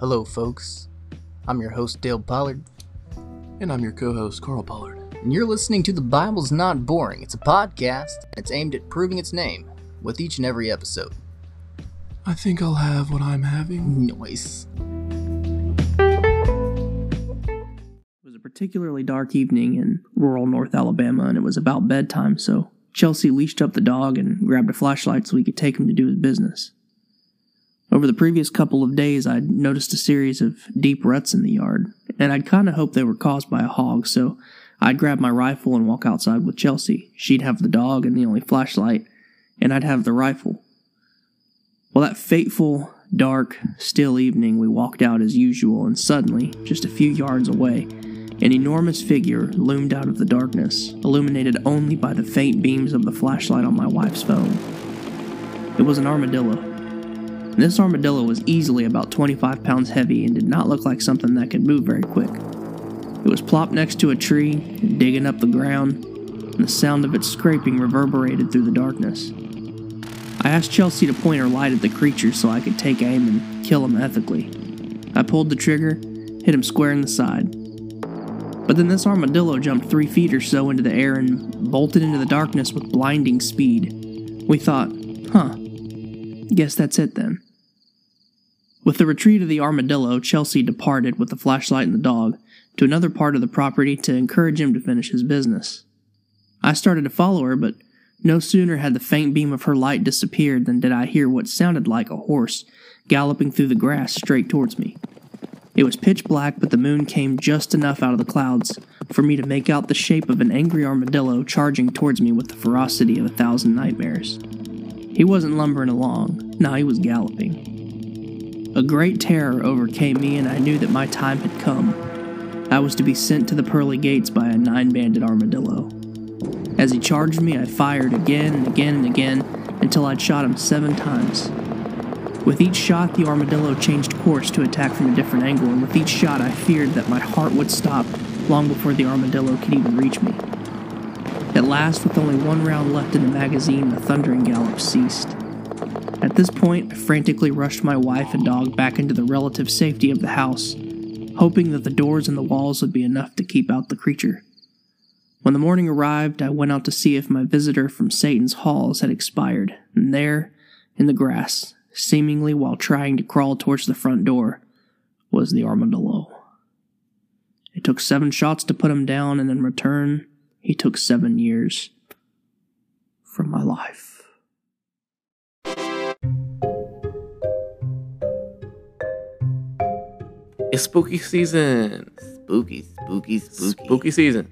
Hello, folks. I'm your host, Dale Pollard, And I'm your co host, Carl Pollard. and you're listening to The Bible's Not Boring. It's a podcast, and it's aimed at proving its name with each and every episode. I think I'll have what I'm having. Noise. It was a particularly dark evening in rural North Alabama, and it was about bedtime, so Chelsea leashed up the dog and grabbed a flashlight so he could take him to do his business. Over the previous couple of days, I'd noticed a series of deep ruts in the yard, and I'd kind of hoped they were caused by a hog, so I'd grab my rifle and walk outside with Chelsea. She'd have the dog and the only flashlight, and I'd have the rifle. Well, that fateful, dark, still evening, we walked out as usual, and suddenly, just a few yards away, an enormous figure loomed out of the darkness, illuminated only by the faint beams of the flashlight on my wife's phone. It was an armadillo. This armadillo was easily about 25 pounds heavy and did not look like something that could move very quick. It was plopped next to a tree, digging up the ground, and the sound of its scraping reverberated through the darkness. I asked Chelsea to point her light at the creature so I could take aim and kill him ethically. I pulled the trigger, hit him square in the side. But then this armadillo jumped three feet or so into the air and bolted into the darkness with blinding speed. We thought, huh, guess that's it then. With the retreat of the armadillo, Chelsea departed with the flashlight and the dog to another part of the property to encourage him to finish his business. I started to follow her, but no sooner had the faint beam of her light disappeared than did I hear what sounded like a horse galloping through the grass straight towards me. It was pitch black, but the moon came just enough out of the clouds for me to make out the shape of an angry armadillo charging towards me with the ferocity of a thousand nightmares. He wasn't lumbering along, no, he was galloping. A great terror overcame me, and I knew that my time had come. I was to be sent to the pearly gates by a nine banded armadillo. As he charged me, I fired again and again and again until I'd shot him seven times. With each shot, the armadillo changed course to attack from a different angle, and with each shot, I feared that my heart would stop long before the armadillo could even reach me. At last, with only one round left in the magazine, the thundering gallop ceased. At this point, I frantically rushed my wife and dog back into the relative safety of the house, hoping that the doors and the walls would be enough to keep out the creature. When the morning arrived, I went out to see if my visitor from Satan's halls had expired, and there, in the grass, seemingly while trying to crawl towards the front door, was the armadillo. It took seven shots to put him down, and in return, he took seven years from my life. It's spooky season. Spooky, spooky, spooky. Spooky season.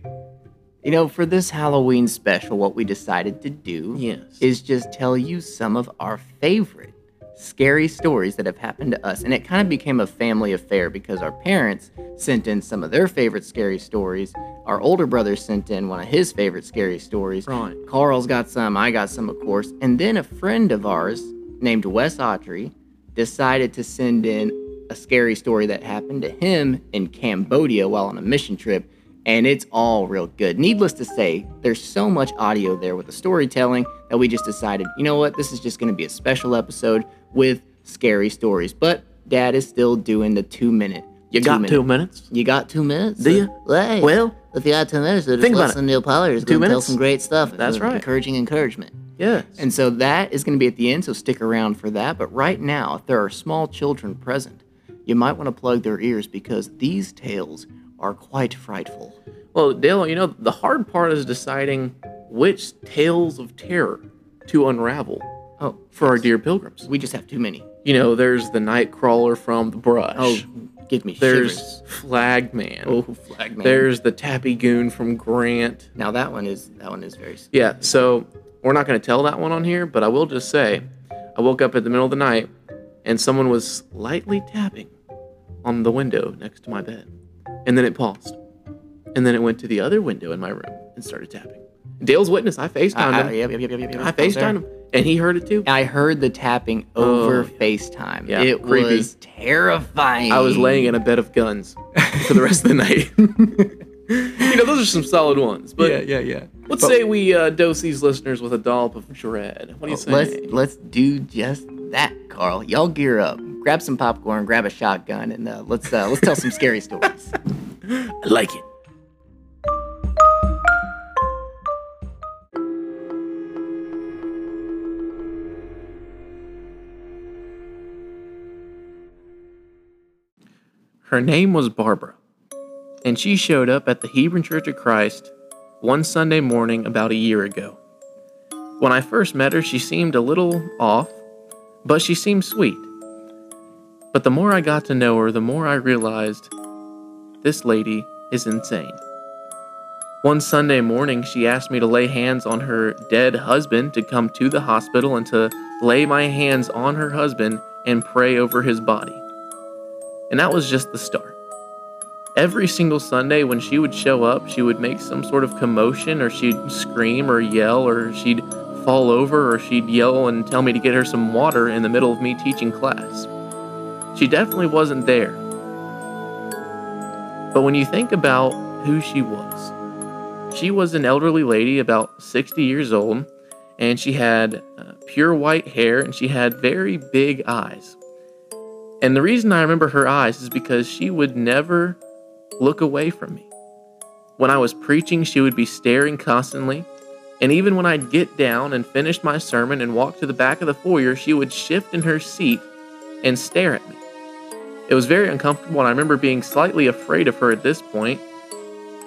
You know, for this Halloween special, what we decided to do Yes. is just tell you some of our favorite scary stories that have happened to us. And it kind of became a family affair because our parents sent in some of their favorite scary stories. Our older brother sent in one of his favorite scary stories. Right. Carl's got some, I got some, of course. And then a friend of ours named Wes Autry decided to send in a scary story that happened to him in Cambodia while on a mission trip. And it's all real good. Needless to say, there's so much audio there with the storytelling that we just decided, you know what, this is just going to be a special episode with scary stories. But Dad is still doing the two minute. You got minute. two minutes? You got two minutes? Do you? Hey, Well, if you got two minutes, just think about listen it. to Neal Pollard is going to tell some great stuff. That's right. Encouraging encouragement. yes. And so that is going to be at the end, so stick around for that. But right now, if there are small children present, you might want to plug their ears because these tales are quite frightful. well, Dale, you know, the hard part is deciding which tales of terror to unravel Oh, for our dear pilgrims. we just have too many. You know, there's the night crawler from the brush. Oh, give me there's shivers. Flag Man. Oh, Flagman. There's the Tappy Goon from Grant. now that one is that one is very. s- Yeah, so we're not going to tell that one on here, but I will just say I woke up in the middle of the night and someone was lightly tapping on the window next to my bed. And then it paused. And then it went to the other window in my room and started tapping. Dale's witness, I FaceTimed I, I, him. yep, yep, yep, yep, yep, I. FaceTimed him. And he heard it too. I heard the tapping over Oh, yeah. FaceTime. Yeah, it creepy. was terrifying. I was laying in a bed of guns for the rest of the night. you know, those are some solid ones. But yeah, yeah, yeah. let's say we uh, dose these listeners with a dollop of dread. What do you say? Let's let's do just that, Carl. Y'all gear up. Grab grab some popcorn, grab a shotgun, and uh, let's uh, let's tell some scary stories. I like it. Her name was Barbara, and she showed up at the Hebron Church of Christ one Sunday morning about a year ago. When I first met her, she seemed a little off, but she seemed sweet. But the more I got to know her, the more I realized this lady is insane. One Sunday morning, she asked me to lay hands on her dead husband to come to the hospital and to lay my hands on her husband and pray over his body. And that was just the start. Every single Sunday, when she would show up, she would make some sort of commotion, or she'd scream or yell, or she'd fall over, or she'd yell and tell me to get her some water in the middle of me teaching class. She definitely wasn't there. But when you think about who she was, she was an elderly lady about 60 years old, and she had uh, pure white hair and she had very big eyes. And the reason I remember her eyes is because she would never look away from me. When I was preaching, she would be staring constantly. And even when I'd get down and finish my sermon and walk to the back of the foyer, she would shift in her seat and stare at me. It was very uncomfortable, and I remember being slightly afraid of her at this point.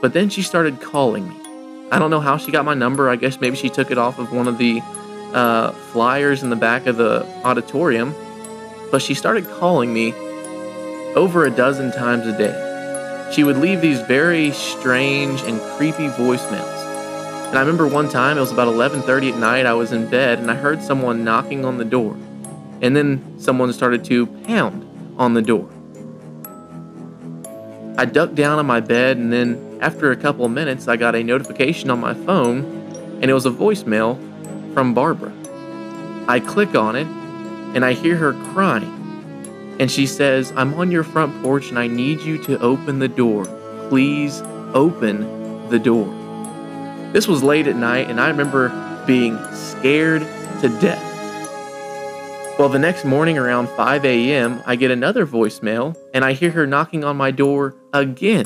But then she started calling me. I don't know how she got my number. I guess maybe she took it off of one of the uh, flyers in the back of the auditorium but she started calling me over a dozen times a day. She would leave these very strange and creepy voicemails. And I remember one time, it was about 11:30 at night, I was in bed and I heard someone knocking on the door. And then someone started to pound on the door. I ducked down on my bed and then after a couple of minutes, I got a notification on my phone and it was a voicemail from Barbara. I click on it and I hear her crying. And she says, I'm on your front porch and I need you to open the door. Please open the door. This was late at night, and I remember being scared to death. Well, the next morning around 5 a.m., I get another voicemail and I hear her knocking on my door again.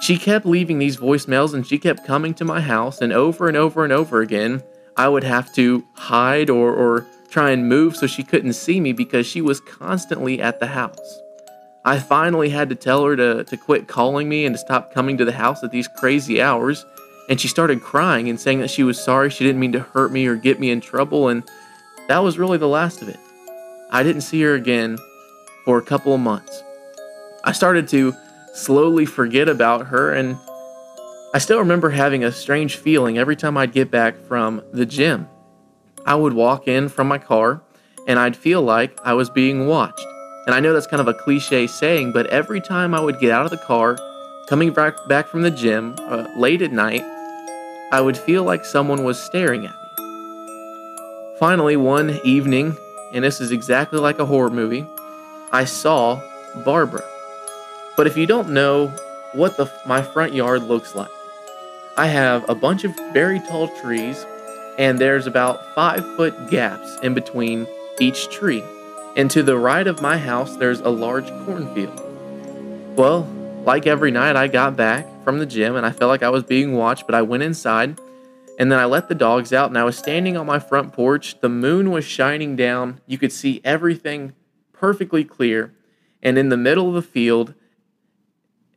She kept leaving these voicemails and she kept coming to my house, and over and over and over again, I would have to hide or, or try and move so she couldn't see me because she was constantly at the house. I finally had to tell her to, to quit calling me and to stop coming to the house at these crazy hours. And she started crying and saying that she was sorry she didn't mean to hurt me or get me in trouble. And that was really the last of it. I didn't see her again for a couple of months. I started to slowly forget about her, and I still remember having a strange feeling every time I'd get back from the gym. I would walk in from my car and I'd feel like I was being watched. And I know that's kind of a cliche saying, but every time I would get out of the car, coming back, from the gym uh, late at night, I would feel like someone was staring at me. Finally, one evening, and this is exactly like a horror movie, I saw Barbara. But if you don't know what the, my front yard looks like, I have a bunch of very tall trees and there's about five foot gaps in between each tree. And to the right of my house, there's a large cornfield. Well, like every night, I got back from the gym and I felt like I was being watched, but I went inside and then I let the dogs out and I was standing on my front porch. The moon was shining down. You could see everything perfectly clear. And in the middle of the field,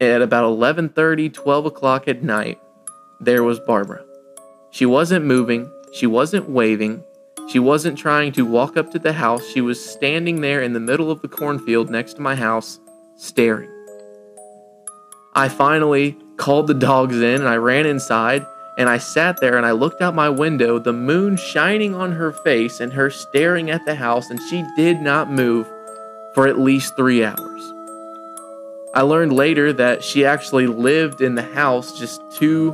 at about 11:30, 12 o'clock at night, there was Barbara. She wasn't moving. She wasn't waving. She wasn't trying to walk up to the house. She was standing there in the middle of the cornfield next to my house, staring. I finally called the dogs in and I ran inside and I sat there and I looked out my window, the moon shining on her face and her staring at the house, and she did not move for at least three hours. I learned later that she actually lived in the house just two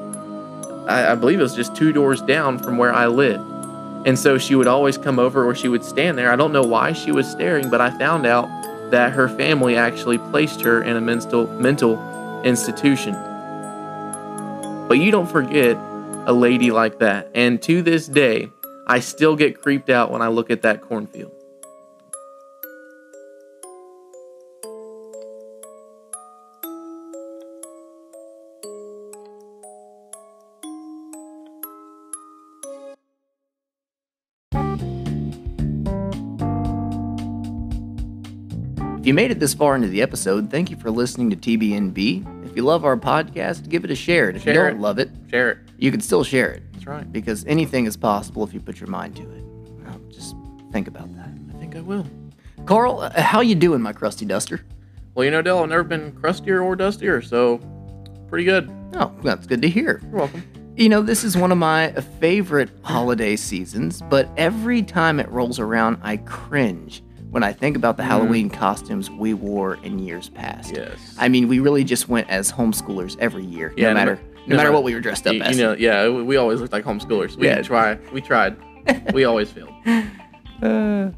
I, I believe it was just two doors down from where I lived. And so she would always come over or she would stand there. I don't know why she was staring, but I found out that her family actually placed her in a mental mental institution. But you don't forget a lady like that. And to this day, I still get creeped out when I look at that cornfield. If you made it this far into the episode, thank you for listening to TBNB. If you love our podcast, give it a share. And if share you don't it. love it, share it you can still share it That's right. because anything is possible if you put your mind to it. Now, just think about that. I think I will. Carl, uh, how you doing, my crusty duster? Well, you know, Dale, I've never been crustier or dustier, so pretty good. Oh, that's good to hear. You're welcome. You know, this is one of my favorite holiday seasons, but every time it rolls around, I cringe when I think about the Halloween costumes we wore in years past. Yes. I mean, we really just went as homeschoolers every year, Yeah, no no matter no, no matter what we were dressed up you, as. you know, yeah, we, always looked like homeschoolers. We Yeah. try. We tried. we always failed. Uh,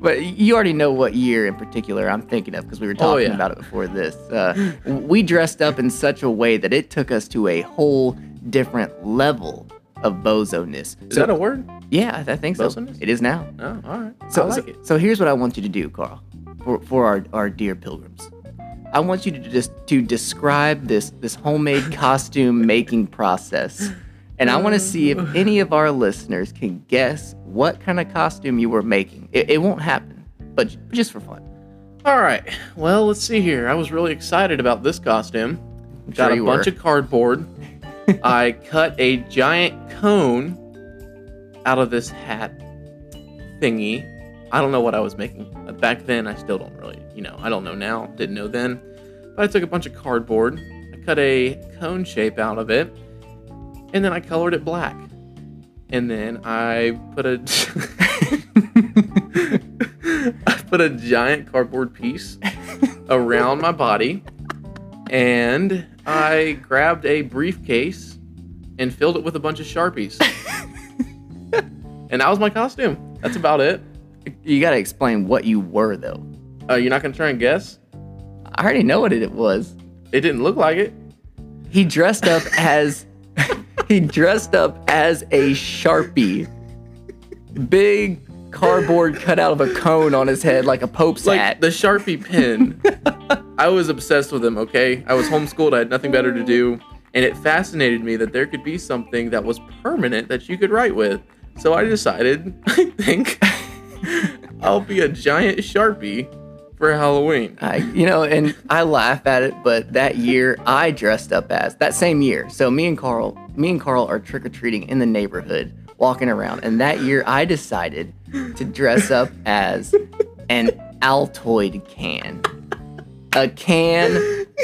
but you already know what year in particular I'm thinking of because we were Oh, talking yeah. about it before this. Uh, we dressed up in such a way that it took us to a whole different level of bozo-ness. Is that a word? yeah, I think so. Bozo-ness? It is now. Oh, all right. So, I like so, it. so here's what I want you to do, Carl, for, for our, our dear pilgrims. I want you to just to describe this this homemade costume making process. And I want to see if any of our listeners can guess what kind of costume you were making. It, it won't happen, but just for fun. All right. Well, let's see here. I was really excited about this costume. I'm Got sure a bunch were. of cardboard. I cut a giant cone out of this hat thingy. I don't know what I was making. Back then, I still don't really, you know, I don't know now. Didn't know then. But I took a bunch of cardboard. I cut a cone shape out of it. And then I colored it black. And then I put a. I put a giant cardboard piece around my body and I grabbed a briefcase and filled it with a bunch of Sharpies. and that was my costume. That's about it. You got to explain what you were, though. Uh, you're not going to try and guess? I already know what it was. It didn't look like it. He dressed up as he dressed up as a sharpie, big cardboard cut out of a cone on his head like a pope's Like hat. the Sharpie pen. I was obsessed with them, okay? I was homeschooled, I had nothing better to do. And it fascinated me that there could be something that was permanent that you could write with. So I decided, I think, I'll be a giant Sharpie for Halloween. I, you know, and I laugh at it, but that year I dressed up as that same year. So me and Carl, me and Carl are trick or treating in the neighborhood, walking around, and that year I decided to dress up as an Altoid can, a can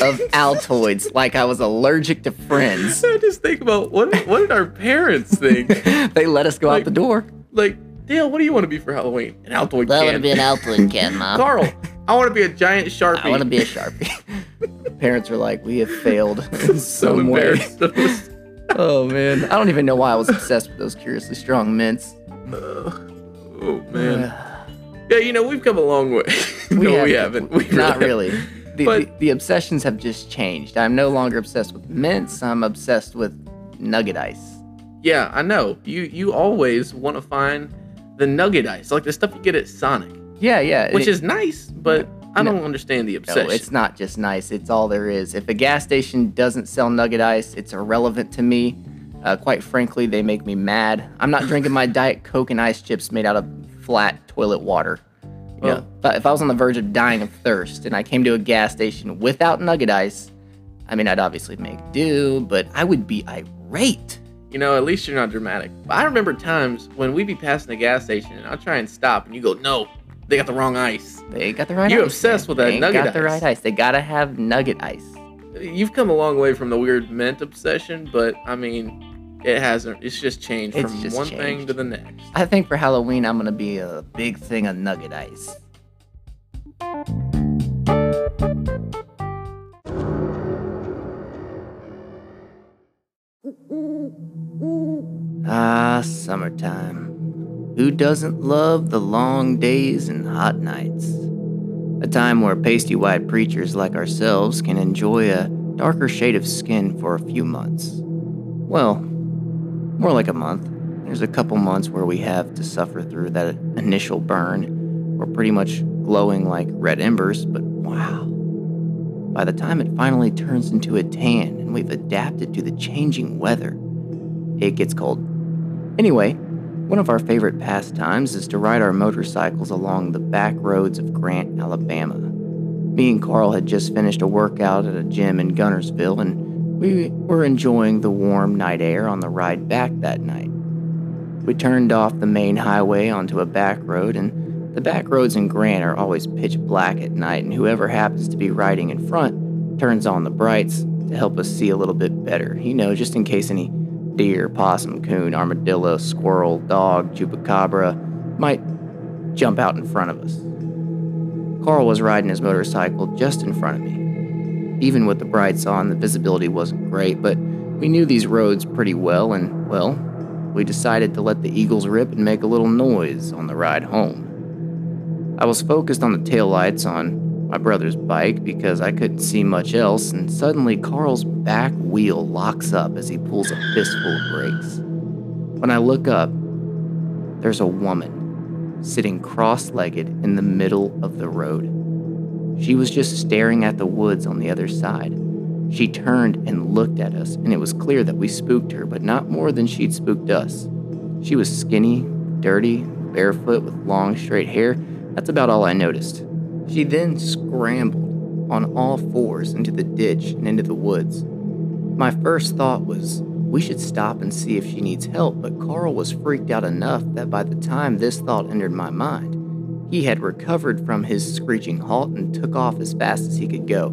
of Altoids, like I was allergic to friends. I just think about what what did our parents think? They let us go Like- out the door. like, Dale, what do you want to be for Halloween? An Altoid I can. want to be an Altoid can, Mom. Carl, I want to be a giant Sharpie. I want to be a Sharpie. Parents are like, we have failed in so some way. embarrassed. Oh man, I don't even know why I was obsessed with those curiously strong mints. oh man. Yeah, you know we've come a long way. no, we haven't. We Not really really. The, But- the, the obsessions have just changed. I'm no longer obsessed with mints. I'm obsessed with nugget ice. Yeah, I know. You you always want to find the nugget ice, like the stuff you get at Sonic, Yeah, yeah. which it- is nice, but I No. don't understand the obsession. no, it's not just nice. It's all there is. If a gas station doesn't sell nugget ice, it's irrelevant to me. Uh, quite frankly, they make me mad. I'm not drinking my diet coke and ice chips made out of flat toilet water. You know, Oh. if, if I was on the verge of dying of thirst and I came to a gas station without nugget ice, I mean, I'd obviously make do, but I would be irate. You know, at least you're not dramatic. But I remember times when we'd be passing a gas station and I'll try and stop and you go, no, they got the wrong ice. They got the right ice. You ice. obsessed with They that ain't nugget got the right ice. They gotta have nugget ice. You've come a long way from the weird mint obsession, but I mean, it hasn't. It's just changed It's from just one thing to the next. I think for Halloween, I'm gonna be a big thing of nugget ice. Ah, summertime. Who doesn't love the long days and hot nights? A time where pasty white preachers like ourselves can enjoy a darker shade of skin for a few months. Well, more like a month. There's a couple months where we have to suffer through that initial burn. We're pretty much glowing like red embers, but wow. By the time it finally turns into a tan and we've adapted to the changing weather, it gets cold. Anyway, one of our favorite pastimes is to ride our motorcycles along the back roads of Grant, Alabama. Me and Carl had just finished a workout at a gym in Guntersville, and we were enjoying the warm night air on the ride back that night. We turned off the main highway onto a back road, and the back roads in Grant are always pitch black at night, and whoever happens to be riding in front turns on the brights to help us see a little bit better, you know, just in case any deer, possum, coon, armadillo, squirrel, dog, chupacabra might jump out in front of us. Carl was riding his motorcycle just in front of me. Even with the brights on, the visibility wasn't great, but we knew these roads pretty well, and, well, we decided to let the eagles rip and make a little noise on the ride home. I was focused on the taillights on my brother's bike because I couldn't see much else, and suddenly Carl's back wheel locks up as he pulls a fistful of brakes. When I look up, there's a woman sitting cross legged in the middle of the road. She was just staring at the woods on the other side. She turned and looked at us, and it was clear that we spooked her, but not more than she'd spooked us. She was skinny, dirty, barefoot, with long, straight hair. That's about all I noticed. She then scrambled on all fours into the ditch and into the woods. My first thought was, we should stop and see if she needs help, but Carl was freaked out enough that by the time this thought entered my mind, he had recovered from his screeching halt and took off as fast as he could go.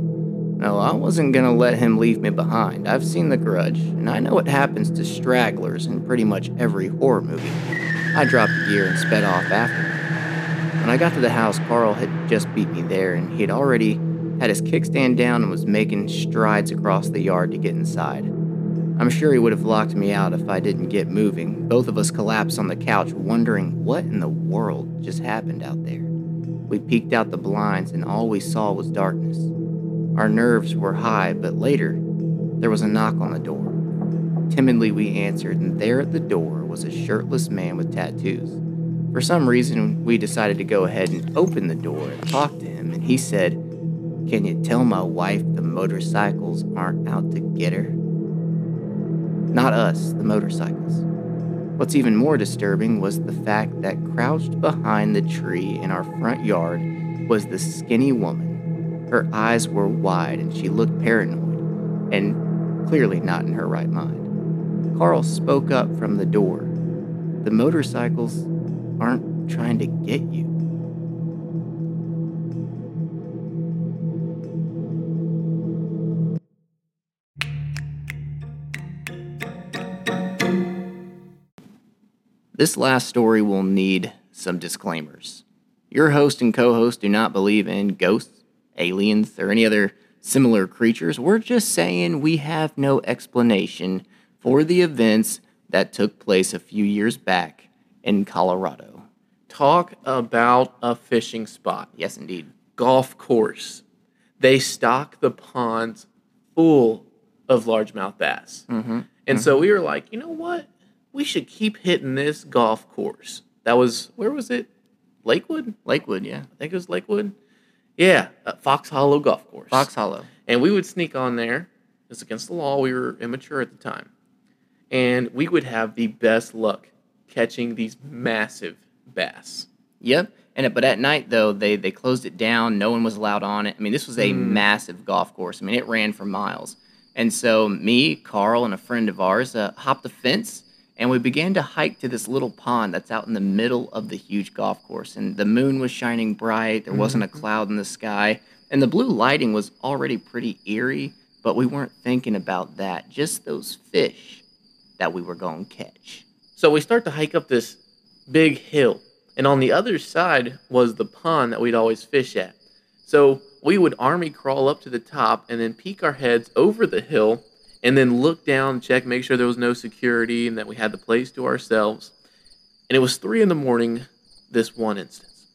No, I wasn't gonna let him leave me behind. I've seen The Grudge, and I know what happens to stragglers in pretty much every horror movie. I dropped the gear and sped off after him. When I got to the house, Carl had just beat me there, and he had already had his kickstand down and was making strides across the yard to get inside. I'm sure he would have locked me out if I didn't get moving. Both of us collapsed on the couch, wondering what in the world just happened out there. We peeked out the blinds, and all we saw was darkness. Our nerves were high, but later, there was a knock on the door. Timidly, we answered, and there at the door was a shirtless man with tattoos. For some reason, we decided to go ahead and open the door and talk to him, and he said, Can you tell my wife the motorcycles aren't out to get her? Not us, the motorcycles. What's even more disturbing was the fact that crouched behind the tree in our front yard was the skinny woman her eyes were wide and she looked paranoid and clearly not in her right mind. Carl spoke up from the door. The motorcycles aren't trying to get you. This last story will need some disclaimers. Your host and co host do not believe in ghosts, aliens, or any other similar creatures. We're just saying we have no explanation for the events that took place a few years back in Colorado. Talk about a fishing spot. Yes, indeed. Golf course. They stock the ponds full of largemouth bass. Mm-hmm. And so we were like, you know what? We should keep hitting this golf course. That was, where was it? Lakewood? Lakewood, yeah. I think it was Lakewood. Yeah, uh, Fox Hollow Golf Course. Fox Hollow. And we would sneak on there. It's against the law. We were immature at the time. And we would have the best luck catching these massive bass. Yep. And but at night though, they they closed it down. No one was allowed on it. I mean, this was a Mm. massive golf course. I mean, it ran for miles. And so me, Carl, and a friend of ours uh, hopped the fence and we began to hike to this little pond that's out in the middle of the huge golf course. And the moon was shining bright. There wasn't a cloud in the sky, and the blue lighting was already pretty eerie. But we weren't thinking about that. Just those fish that we were going to catch. So we start to hike up this big hill. And on the other side was the pond that we'd always fish at. So we would army crawl up to the top and then peek our heads over the hill and then look down, check, make sure there was no security and that we had the place to ourselves. And it was three in the morning this one instance.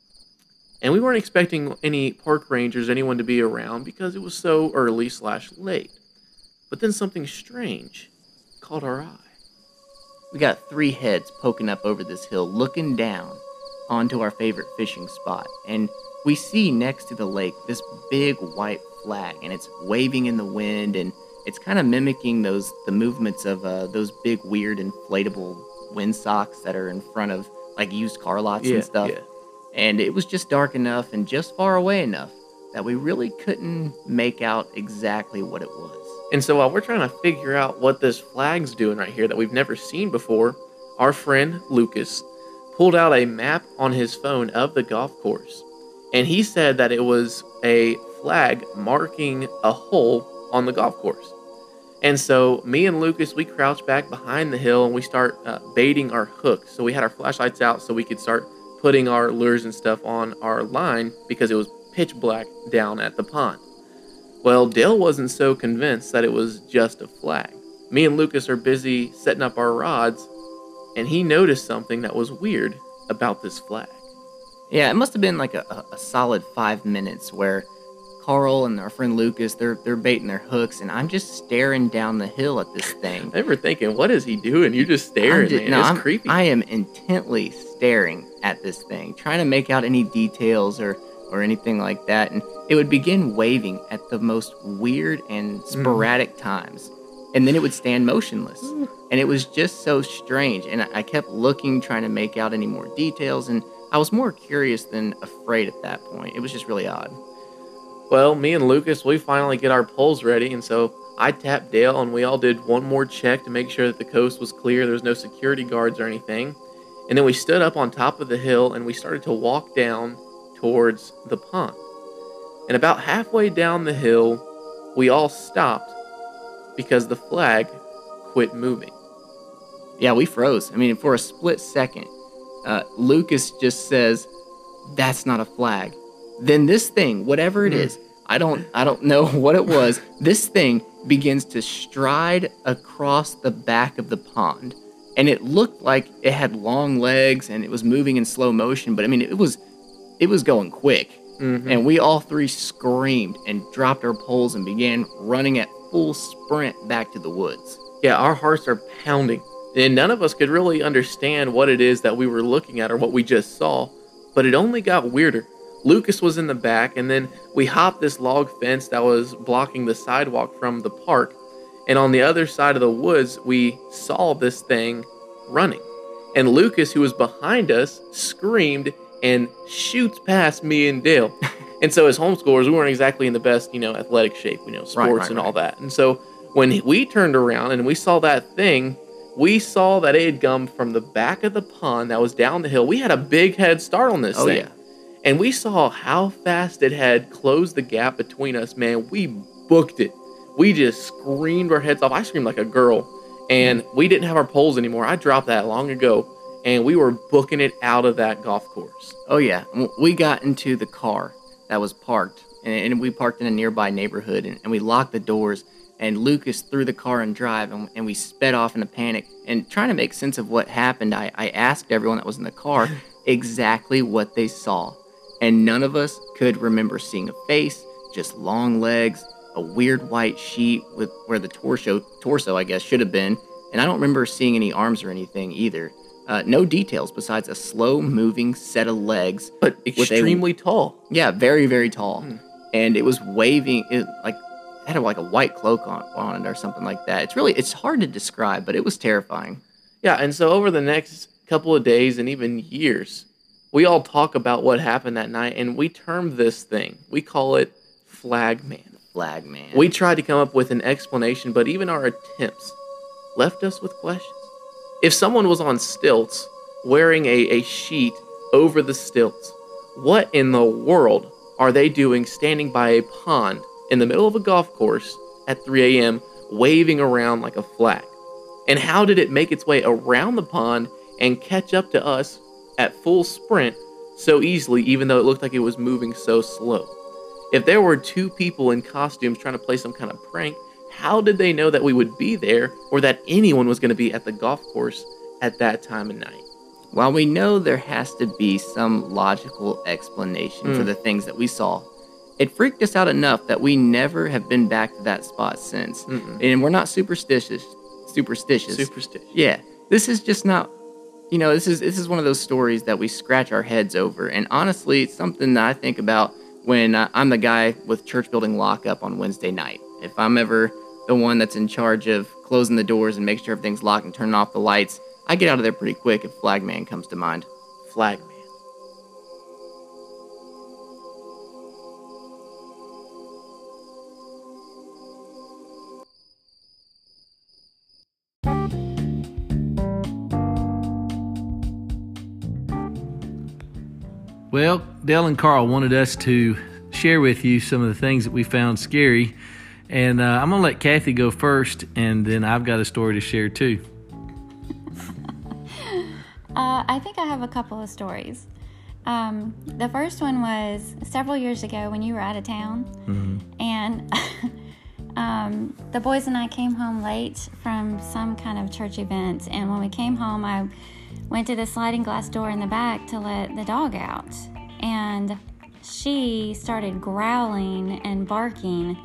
And we weren't expecting any park rangers, anyone to be around because it was so early slash late. But then something strange caught our eye. We got three heads poking up over this hill, looking down onto our favorite fishing spot. And we see next to the lake this big white flag, and it's waving in the wind, and it's kind of mimicking those the movements of uh, those big, weird, inflatable windsocks that are in front of like used car lots and stuff. yeah. And it was just dark enough and just far away enough that we really couldn't make out exactly what it was. And so while we're trying to figure out what this flag's doing right here that we've never seen before, our friend Lucas pulled out a map on his phone of the golf course. And he said that it was a flag marking a hole on the golf course. And so me and Lucas, we crouch back behind the hill and we start uh, baiting our hooks. So we had our flashlights out so we could start putting our lures and stuff on our line because it was pitch black down at the pond. Well, Dale wasn't so convinced that it was just a flag. Me and Lucas are busy setting up our rods, and he noticed something that was weird about this flag. Yeah, it must have been like a, a, solid five minutes where Carl and our friend Lucas, they're they're baiting their hooks, and I'm just staring down the hill at this thing. I remember thinking, what is he doing? You're just staring, man. no, it's I'm- creepy. I am intently staring at this thing, trying to make out any details or or anything like that, and it would begin waving at the most weird and hmm. sporadic times, and then it would stand motionless, and it was just so strange. And I, I kept looking, trying to make out any more details, and I was more curious than afraid at that point. It was just really odd. Well, me and Lucas, we finally get our poles ready, and so I tapped Dale, and we all did one more check to make sure that the coast was clear. There was no security guards or anything. And then we stood up on top of the hill and we started to walk down towards the pond. And about halfway down the hill, we all stopped because the flag quit moving. Yeah, we froze. I mean, for a split second, uh, Lucas just says, "That's not a flag." Then this thing, whatever it is, I don't, I don't know what it was. This thing begins to stride across the back of the pond, and it looked like it had long legs and it was moving in slow motion. But I mean, it was, it was going quick, mm-hmm. and we all three screamed and dropped our poles and began running at full sprint back to the woods. Yeah, our hearts are pounding. And none of us could really understand what it is that we were looking at or what we just saw, but it only got weirder. Lucas was in the back, and then we hopped this log fence that was blocking the sidewalk from the park. And on the other side of the woods, we saw this thing running. And Lucas, who was behind us, screamed and shoots past me and Dale. and so, as homeschoolers, we weren't exactly in the best, you know, athletic shape, you know, sports right, and all that. And so, when we turned around and we saw that thing, we saw that it had come from the back of the pond that was down the hill. We had a big head start on this Oh, thing. yeah. And we saw how fast it had closed the gap between us, man. We booked it. We just screamed our heads off. I screamed like a girl. And mm-hmm. we didn't have our poles anymore. I dropped that long ago. And we were booking it out of that golf course. Oh yeah, we got into the car that was parked, and, and we parked in a nearby neighborhood, and, and we locked the doors. And Lucas threw the car in drive, and, and we sped off in a panic. And trying to make sense of what happened, I, I asked everyone that was in the car exactly what they saw, and none of us could remember seeing a face, just long legs, a weird white sheet with where the torso torso I guess should have been, and I don't remember seeing any arms or anything either. Uh, no details besides a slow moving set of legs But With a- extremely tall. yeah, very, very tall. Hmm. And it was waving it like had like a white cloak on, on it or something like that. It's really it's hard to describe, but it was terrifying. Yeah, and so over the next couple of days and even years, we all talk about what happened that night and we term this thing. We call it Flag Man. Flag man. We tried to come up with an explanation, but even our attempts left us with questions. If someone was on stilts wearing a, a sheet over the stilts, what in the world are they doing standing by a pond in the middle of a golf course at 3 a.m. waving around like a flag? And how did it make its way around the pond and catch up to us at full sprint so easily, even though it looked like it was moving so slow? If there were two people in costumes trying to play some kind of prank, how did they know that we would be there or that anyone was going to be at the golf course at that time of night? While we know there has to be some logical explanation for Hmm. the things that we saw, it freaked us out enough that we never have been back to that spot since. Mm-mm. And we're not superstitious. Superstitious. Superstition. Yeah, this is just not. You know, this is this is one of those stories that we scratch our heads over, and honestly, it's something that I think about when uh, I'm the guy with church building lockup on Wednesday night. If I'm ever the one that's in charge of closing the doors and making sure everything's locked and turning off the lights, I get out of there pretty quick if Flagman comes to mind. Flagman. Well, Dale and Carl wanted us to share with you some of the things that we found scary and uh, I'm going to let Kathy go first, and then I've got a story to share too. Uh, I think I have a couple of stories. Um, the first one was several years ago when you were out of town, and um, the boys and I came home late from some kind of church event. And when we came home, I went to the sliding glass door in the back to let the dog out, and she started growling and barking.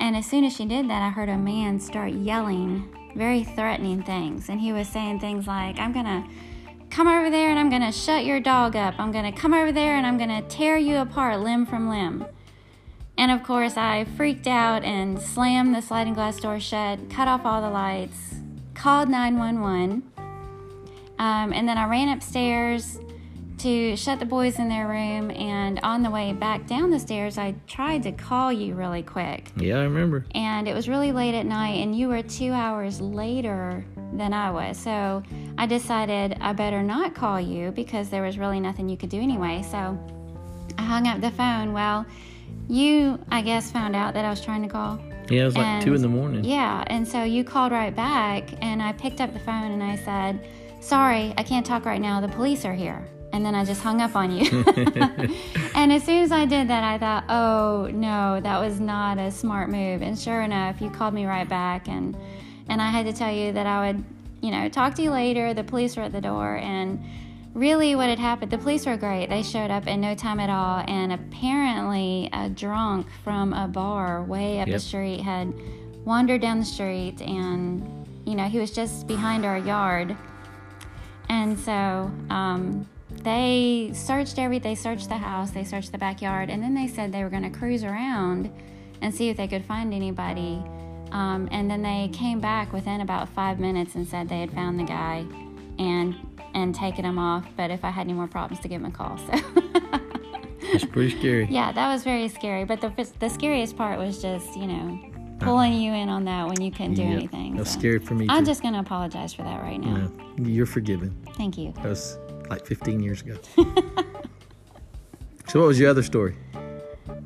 And as soon as she did that, I heard a man start yelling very threatening things. And he was saying things like, I'm gonna come over there and I'm gonna shut your dog up. I'm gonna come over there and I'm gonna tear you apart limb from limb. And of course, I freaked out and slammed the sliding glass door shut, cut off all the lights, called 911. Um, and then I ran upstairs to shut the boys in their room. And on the way back down the stairs, I tried to call you really quick. Yeah, I remember. And it was really late at night, and you were two hours later than I was. So I decided I better not call you because there was really nothing you could do anyway. So I hung up the phone. Well, you, I guess, found out that I was trying to call. Yeah, it was like two in the morning. Yeah, and so you called right back, and I picked up the phone and I said, Sorry, I can't talk right now. The police are here. And then I just hung up on you. and as soon as I did that, I thought, Oh no, that was not a smart move. And sure enough, you called me right back, and and I had to tell you that I would, you know, talk to you later. The police were at the door, and really what had happened the police were great they showed up in no time at all and apparently a drunk from a bar way up Yep. the street had wandered down the street and you know he was just behind our yard and so um, they searched every they searched the house they searched the backyard and then they said they were going to cruise around and see if they could find anybody um, and then they came back within about five minutes and said they had found the guy and and taken him off but if i had any more problems to give him a call so It's pretty scary. yeah that was very scary but the, the scariest part was just you know pulling you in on that when you couldn't do Yep. anything That's so. scary for me Too. i'm just going to apologize for that right now Yeah, you're forgiven. thank you That was like 15 years ago. so, what was your other story?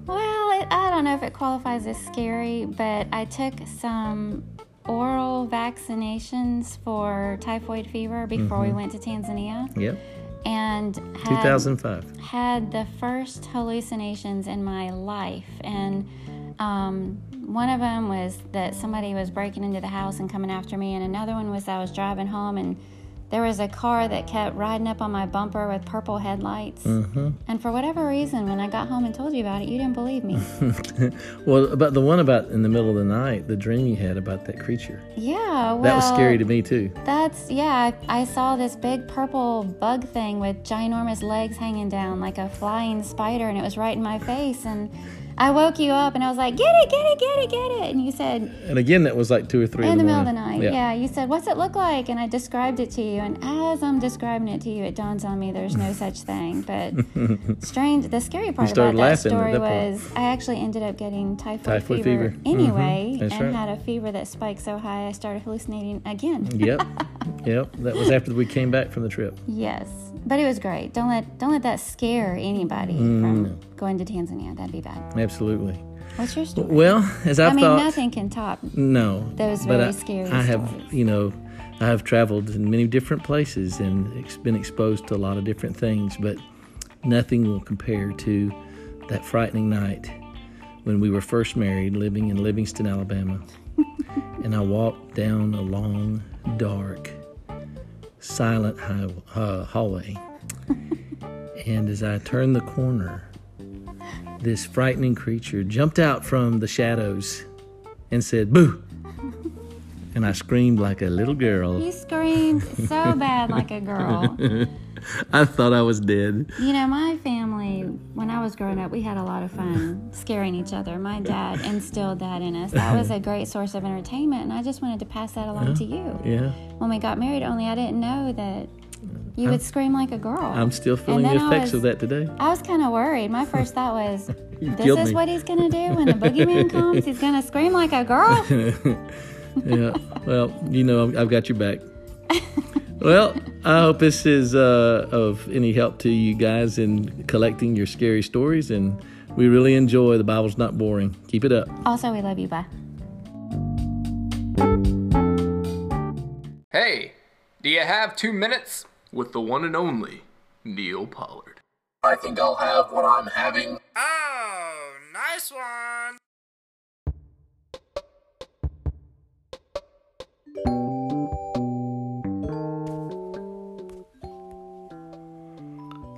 Well, it, I don't know if it qualifies as scary, but I took some oral vaccinations for typhoid fever before we went to Tanzania Yep, and had, 2005. had the first hallucinations in my life. And um, one of them was that somebody was breaking into the house and coming after me, and another one was I was driving home and there was a car that kept riding up on my bumper with purple headlights. Mm-hmm. And for whatever reason, when I got home and told you about it, you didn't believe me. Well, about the one about in the middle of the night, the dream you had about that creature. Yeah, well, that was scary to me too. That's yeah. I, I saw this big purple bug thing with ginormous legs hanging down like a flying spider, and it was right in my face. And I woke you up, and I was like, "Get it, get it, get it, get it!" And you said, And again, that was like two or three "In in the the, middle of the night." Yeah. yeah. You said, "What's it look like?" And I described it to you. And as I'm describing it to you, it dawns on me there's no such thing. But strange. The scary part about that story that was I actually ended up getting typhoid, Typhoid fever, fever. anyway, Mhm. That's and right. had a fever that spiked so high I started hallucinating again. Yep, yep. That was after we came back from the trip. Yes, but it was great. Don't let don't let that scare anybody Mm. from going to Tanzania. That'd be bad. Absolutely. What's your story? Well, as I've I mean, thought, nothing can top. no, Those but very I, scary I have, stories. you know, I have traveled in many different places and ex- been exposed to a lot of different things, but nothing will compare to that frightening night when we were first married, living in Livingston, Alabama, and I walked down a long, dark, silent high, uh, hallway, and as I turned the corner, this frightening creature jumped out from the shadows and said, Boo! And I screamed like a little girl. You screamed so bad like a girl. I thought I was dead. You know, my family, when I was growing up, we had a lot of fun scaring each other. My dad instilled that in us. That was a great source of entertainment, and I just wanted to pass that along to you. Yeah. When we got married, only I didn't know that you would scream like a girl. I'm still feeling the effects was- of that today. I was kind of worried. My first thought was, this is me. what he's going to do when the boogeyman comes? He's going to scream like a girl? yeah. Well, you know, I've got your back. Well, I hope this is uh, of any help to you guys in collecting your scary stories, and we really enjoy The Bible's Not Boring. Keep it up. Also, we love you. Bye. Hey, do you have two minutes? With the one and only Neal Pollard. I think I'll have what I'm having. Oh, nice one.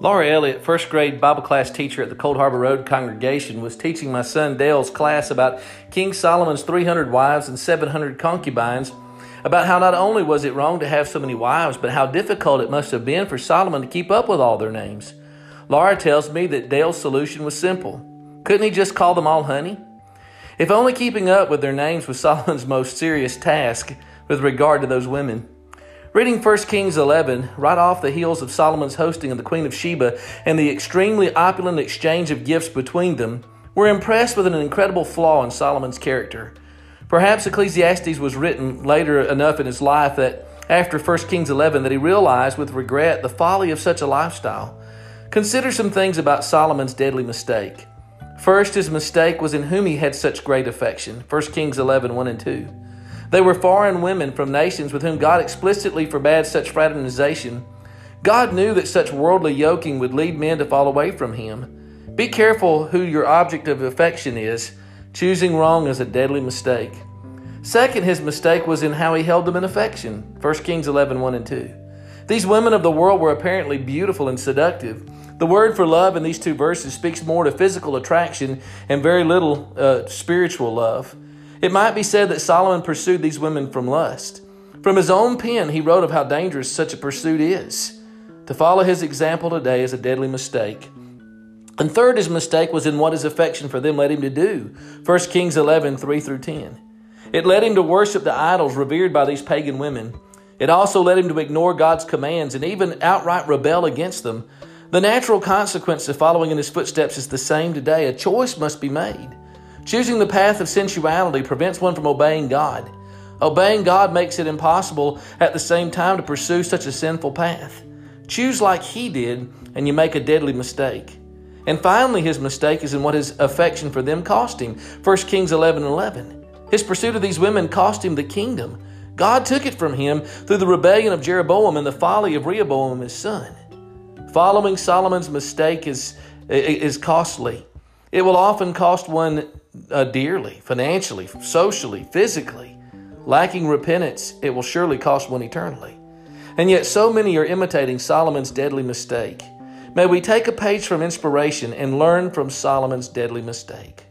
Laura Elliott, first grade Bible class teacher at the Cold Harbor Road congregation, was teaching my son Dale's class about King Solomon's 300 wives and 700 concubines, about how not only was it wrong to have so many wives, but how difficult it must have been for Solomon to keep up with all their names. Laura tells me that Dale's solution was simple. Couldn't he just call them all honey? If only keeping up with their names was Solomon's most serious task with regard to those women. Reading 1 Kings 11, right off the heels of Solomon's hosting of the Queen of Sheba and the extremely opulent exchange of gifts between them, we're impressed with an incredible flaw in Solomon's character. Perhaps Ecclesiastes was written later enough in his life that after 1 Kings 11 that he realized with regret the folly of such a lifestyle. Consider some things about Solomon's deadly mistake. First, his mistake was in whom he had such great affection. 1 Kings 11, 1 and 2. They were foreign women from nations with whom God explicitly forbade such fraternization. God knew that such worldly yoking would lead men to fall away from Him. Be careful who your object of affection is. Choosing wrong is a deadly mistake. Second, his mistake was in how he held them in affection. 1 Kings 11 1 and 2. These women of the world were apparently beautiful and seductive. The word for love in these two verses speaks more to physical attraction and very little uh, spiritual love. It might be said that Solomon pursued these women from lust. From his own pen, he wrote of how dangerous such a pursuit is. To follow his example today is a deadly mistake. And third, his mistake was in what his affection for them led him to do. 1 Kings 11, 3 through 10. It led him to worship the idols revered by these pagan women. It also led him to ignore God's commands and even outright rebel against them. The natural consequence of following in his footsteps is the same today. A choice must be made. Choosing the path of sensuality prevents one from obeying God. Obeying God makes it impossible at the same time to pursue such a sinful path. Choose like he did, and you make a deadly mistake. And finally, his mistake is in what his affection for them cost him. 1 Kings 11 11. His pursuit of these women cost him the kingdom. God took it from him through the rebellion of Jeroboam and the folly of Rehoboam, his son. Following Solomon's mistake is, is costly. It will often cost one uh, dearly, financially, socially, physically. Lacking repentance, it will surely cost one eternally. And yet, so many are imitating Solomon's deadly mistake. May we take a page from inspiration and learn from Solomon's deadly mistake.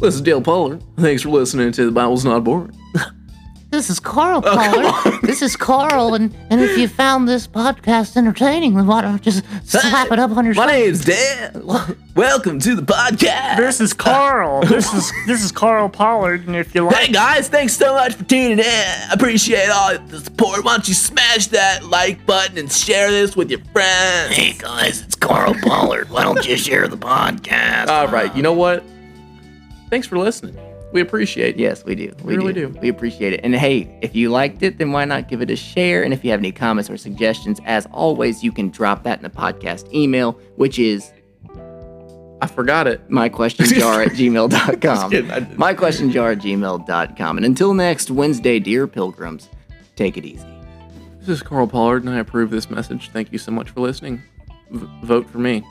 This is Dale Pollard. Thanks for listening to The Bible's Not Boring. This is Carl uh, Pollard. this is Carl, and, and if you found this podcast entertaining, then why don't you just slap it up on your My shoulder? name's Dan. Welcome to the podcast. This is Carl. this is this is Carl Pollard, and if you like, Hey guys, thanks so much for tuning in. I appreciate all the support. Why don't you smash that like button and share this with your friends? Hey guys, it's Carl Pollard. Why don't you share the podcast? All right, you know what? Thanks for listening. We appreciate you. Yes, we do. We, really do. do. We appreciate it. And hey, if you liked it, then why not give it a share? And if you have any comments or suggestions, as always, you can drop that in the podcast email, which is I forgot it. myquestionjar at Just kidding, I gmail.com. didn't. myquestionjar at gmail.com. And until next Wednesday, dear pilgrims, take it easy. This is Carl Pollard, and I approve this message. Thank you so much for listening. V- vote for me.